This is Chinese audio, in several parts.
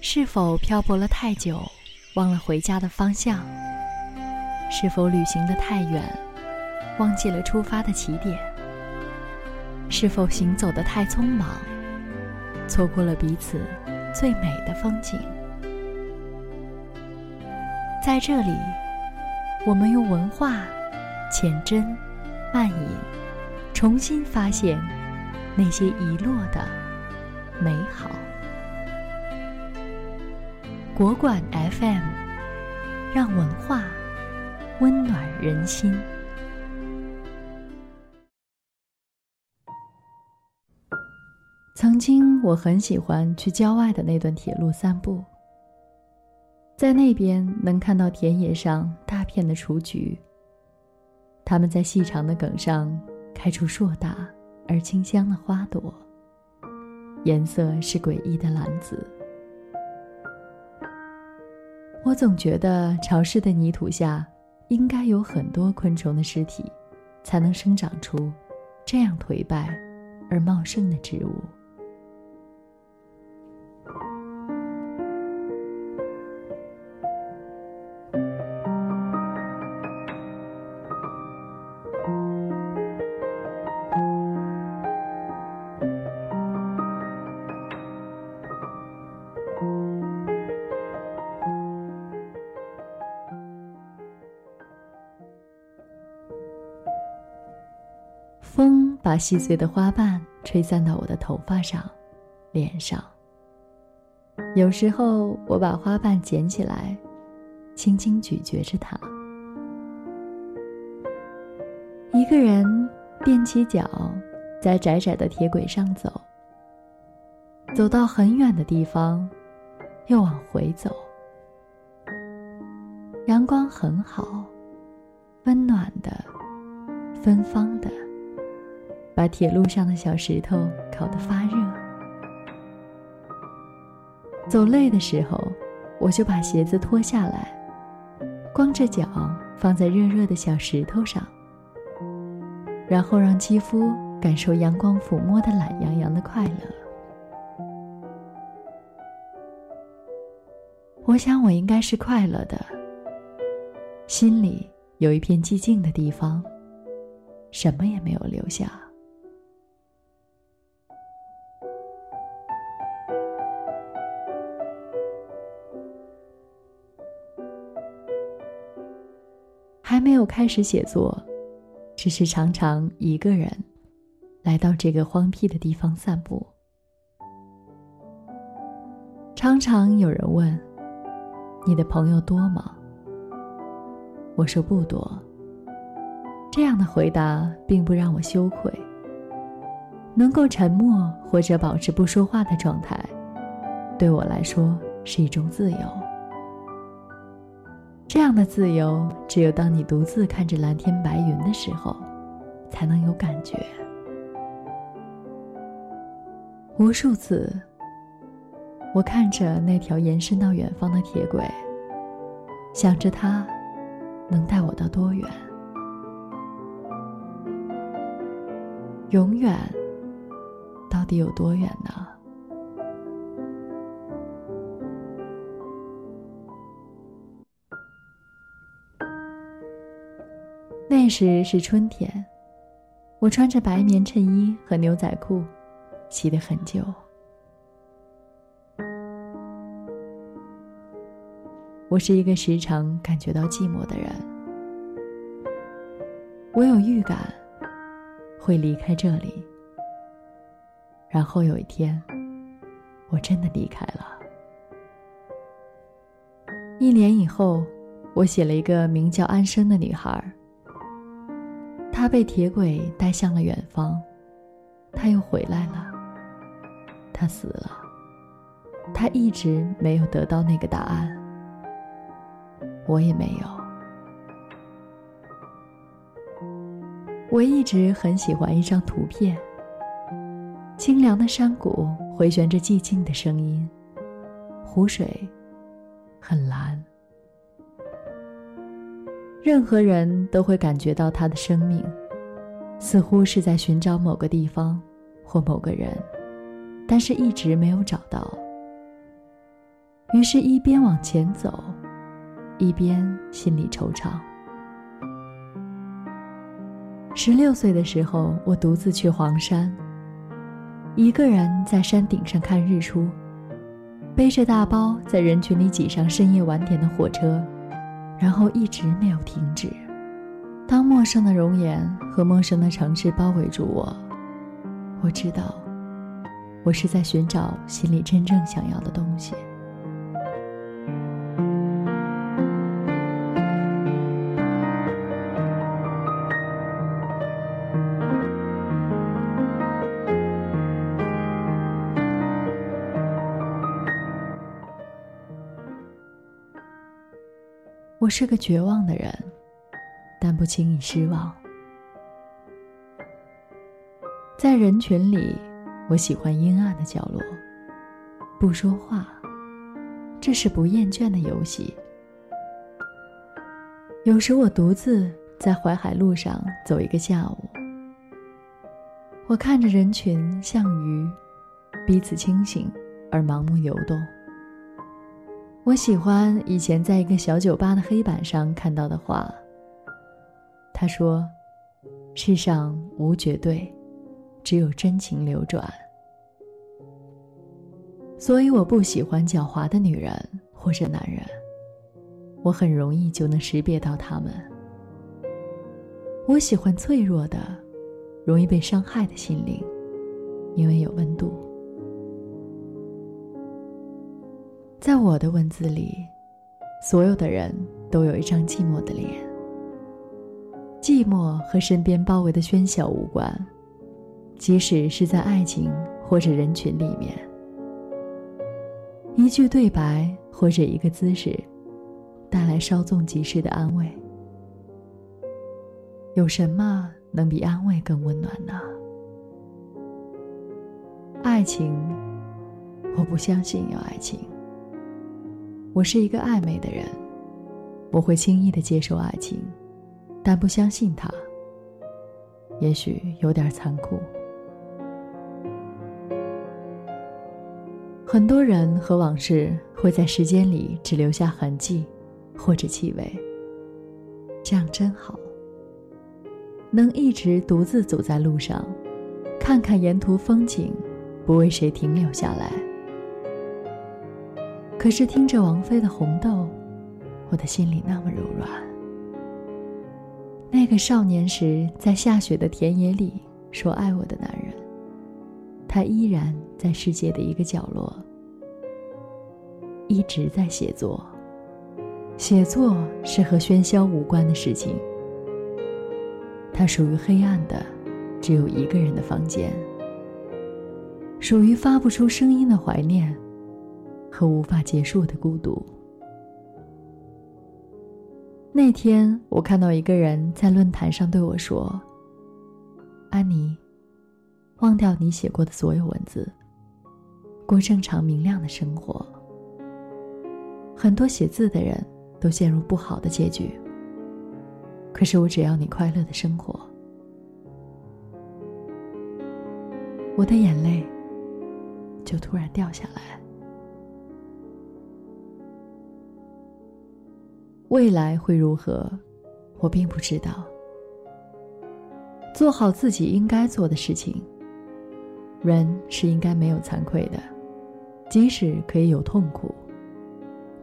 是否漂泊了太久，忘了回家的方向？是否旅行的太远，忘记了出发的起点？是否行走的太匆忙，错过了彼此最美的风景？在这里，我们用文化浅斟慢饮，重新发现那些遗落的美好。国馆 FM，让文化温暖人心。曾经我很喜欢去郊外的那段铁路散步，在那边能看到田野上大片的雏菊，它们在细长的梗上开出硕大而清香的花朵，颜色是诡异的蓝紫。我总觉得潮湿的泥土下，应该有很多昆虫的尸体，才能生长出这样颓败而茂盛的植物。风把细碎的花瓣吹散到我的头发上、脸上。有时候，我把花瓣捡起来，轻轻咀嚼着它。一个人踮起脚，在窄窄的铁轨上走，走到很远的地方，又往回走。阳光很好，温暖的，芬芳的。把铁路上的小石头烤得发热。走累的时候，我就把鞋子脱下来，光着脚放在热热的小石头上，然后让肌肤感受阳光抚摸的懒洋洋的快乐。我想我应该是快乐的，心里有一片寂静的地方，什么也没有留下。还没有开始写作，只是常常一个人来到这个荒僻的地方散步。常常有人问：“你的朋友多吗？”我说不多。这样的回答并不让我羞愧。能够沉默或者保持不说话的状态，对我来说是一种自由。这样的自由，只有当你独自看着蓝天白云的时候，才能有感觉。无数次，我看着那条延伸到远方的铁轨，想着它能带我到多远？永远到底有多远呢？那时是春天，我穿着白棉衬衣和牛仔裤，洗得很旧。我是一个时常感觉到寂寞的人，我有预感会离开这里，然后有一天，我真的离开了。一年以后，我写了一个名叫安生的女孩。他被铁轨带向了远方，他又回来了。他死了，他一直没有得到那个答案，我也没有。我一直很喜欢一张图片，清凉的山谷回旋着寂静的声音，湖水很蓝。任何人都会感觉到他的生命，似乎是在寻找某个地方或某个人，但是一直没有找到。于是，一边往前走，一边心里惆怅。十六岁的时候，我独自去黄山，一个人在山顶上看日出，背着大包在人群里挤上深夜晚点的火车，然后一直没有停止。当陌生的容颜和陌生的城市包围住我，我知道，我是在寻找心里真正想要的东西。我是个绝望的人，但不轻易失望。在人群里，我喜欢阴暗的角落，不说话，这是不厌倦的游戏。有时我独自在淮海路上走一个下午，我看着人群像鱼，彼此清醒而盲目游动。我喜欢以前在一个小酒吧的黑板上看到的话。他说：“世上无绝对，只有真情流转。”所以我不喜欢狡猾的女人或者男人，我很容易就能识别到他们。我喜欢脆弱的、容易被伤害的心灵，因为有温度。在我的文字里，所有的人都有一张寂寞的脸。寂寞和身边包围的喧嚣无关，即使是在爱情或者人群里面，一句对白或者一个姿势，带来稍纵即逝的安慰。有什么能比安慰更温暖呢？爱情，我不相信有爱情。我是一个暧昧的人，我会轻易的接受爱情，但不相信它。也许有点残酷。很多人和往事会在时间里只留下痕迹，或者气味。这样真好。能一直独自走在路上，看看沿途风景，不为谁停留下来。可是听着王菲的《红豆》，我的心里那么柔软。那个少年时在下雪的田野里说爱我的男人，他依然在世界的一个角落，一直在写作。写作是和喧嚣无关的事情。它属于黑暗的，只有一个人的房间，属于发不出声音的怀念。和无法结束的孤独。那天，我看到一个人在论坛上对我说：“安妮，忘掉你写过的所有文字，过正常明亮的生活。很多写字的人都陷入不好的结局。可是我只要你快乐的生活。”我的眼泪就突然掉下来。未来会如何，我并不知道。做好自己应该做的事情。人是应该没有惭愧的，即使可以有痛苦。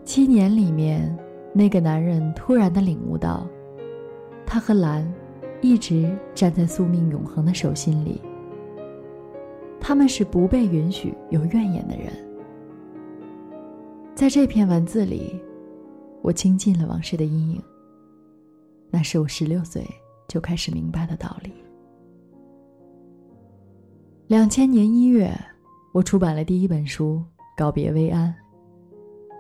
七年里面，那个男人突然的领悟到，他和兰一直站在宿命永恒的手心里。他们是不被允许有怨言的人。在这篇文字里。我倾尽了往事的阴影。那是我十六岁就开始明白的道理。两千年一月，我出版了第一本书《告别薇安》，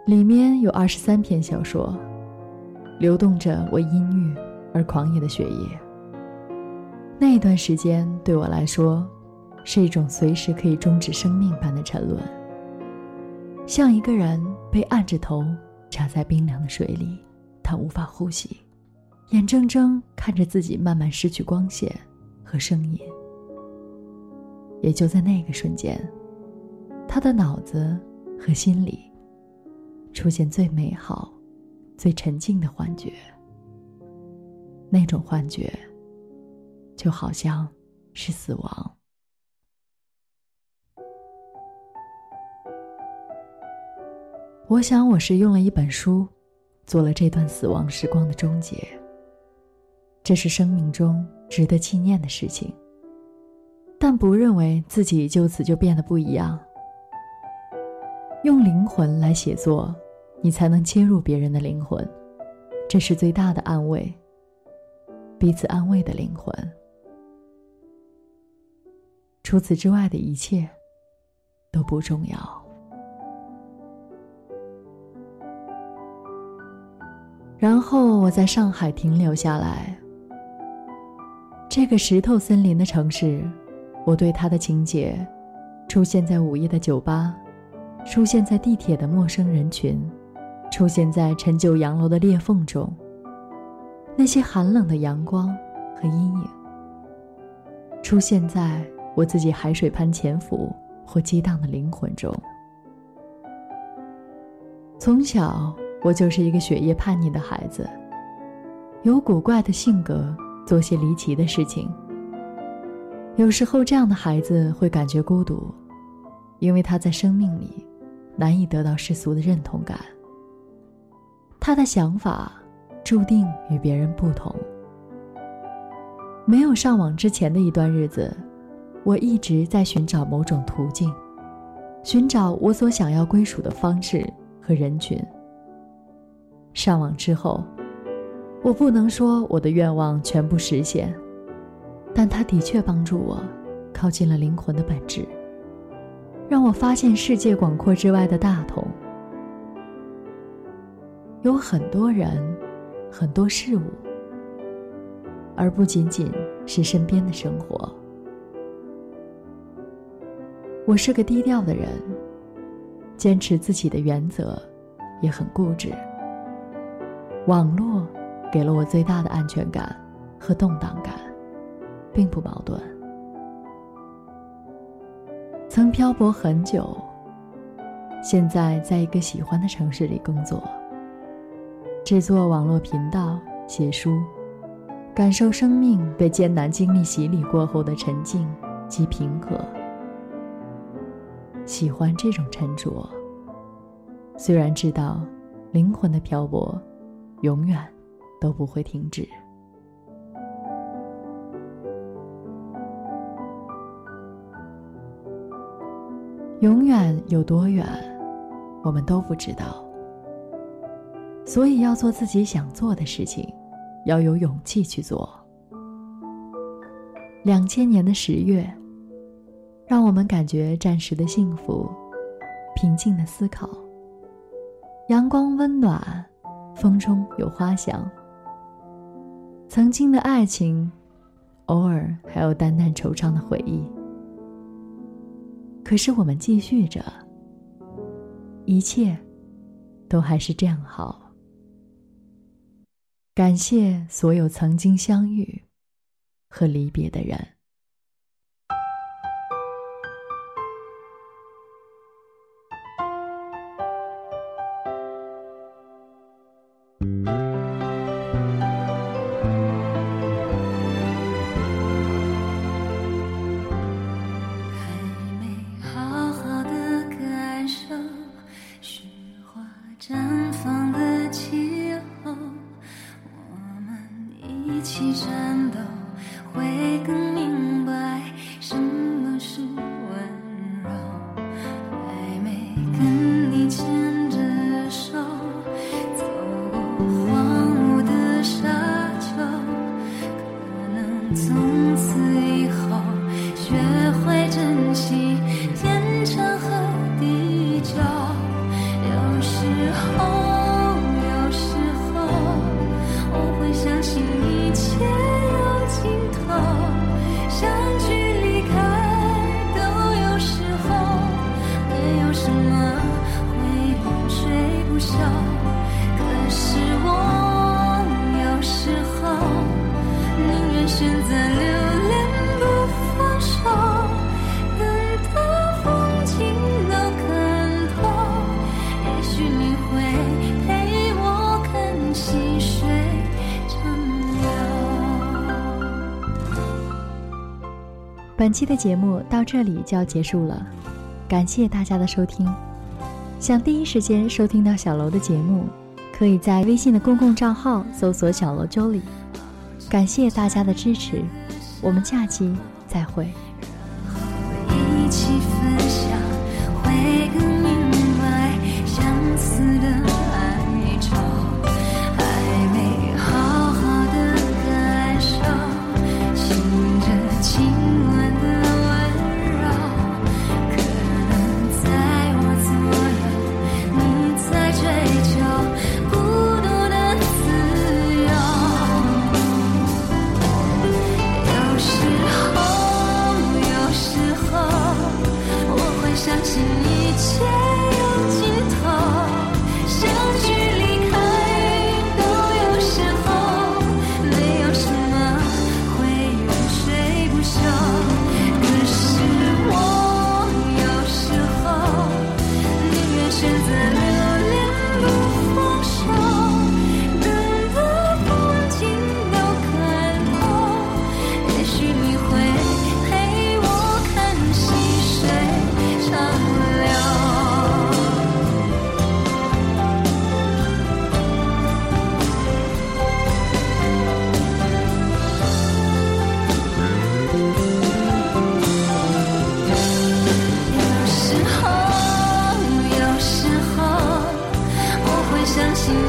里面有二十三篇小说，流动着我阴郁而狂野的血液。那一段时间对我来说，是一种随时可以终止生命般的沉沦，像一个人被按着头。插在冰凉的水里，他无法呼吸，眼睁睁看着自己慢慢失去光线和声音。也就在那个瞬间，他的脑子和心里出现最美好、最沉静的幻觉。那种幻觉，就好像是死亡。我想，我是用了一本书，做了这段死亡时光的终结。这是生命中值得纪念的事情，但不认为自己就此就变得不一样。用灵魂来写作，你才能切入别人的灵魂，这是最大的安慰。彼此安慰的灵魂。除此之外的一切，都不重要。然后我在上海停留下来。这个石头森林的城市，我对它的情节，出现在午夜的酒吧，出现在地铁的陌生人群，出现在陈旧洋楼的裂缝中。那些寒冷的阳光和阴影，出现在我自己海水般潜伏或激荡的灵魂中。从小。我就是一个血液叛逆的孩子，有古怪的性格，做些离奇的事情。有时候，这样的孩子会感觉孤独，因为他在生命里难以得到世俗的认同感。他的想法注定与别人不同。没有上网之前的一段日子，我一直在寻找某种途径，寻找我所想要归属的方式和人群。上网之后，我不能说我的愿望全部实现，但它的确帮助我靠近了灵魂的本质，让我发现世界广阔之外的大同。有很多人，很多事物，而不仅仅是身边的生活。我是个低调的人，坚持自己的原则，也很固执。网络给了我最大的安全感和动荡感，并不矛盾。曾漂泊很久，现在在一个喜欢的城市里工作，制作网络频道、写书，感受生命被艰难经历洗礼过后的沉静及平和。喜欢这种沉着，虽然知道灵魂的漂泊。永远都不会停止。永远有多远，我们都不知道。所以要做自己想做的事情，要有勇气去做。两千年的十月，让我们感觉暂时的幸福，平静的思考，阳光温暖。风中有花香，曾经的爱情，偶尔还有淡淡惆怅的回忆。可是我们继续着，一切都还是这样好。感谢所有曾经相遇和离别的人。本期的节目到这里就要结束了，感谢大家的收听。想第一时间收听到小楼的节目，可以在微信的公共账号搜索“小楼周里”。感谢大家的支持，我们下期再会。一起飞。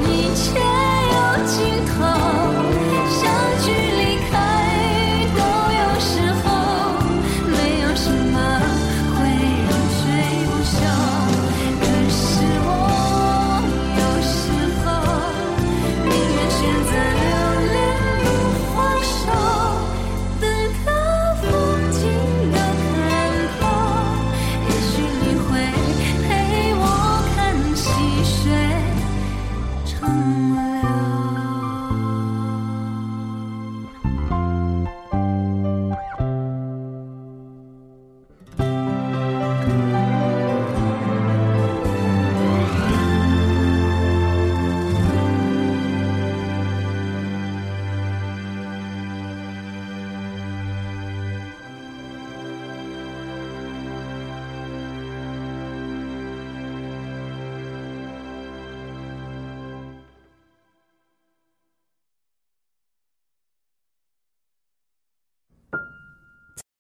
一切有尽头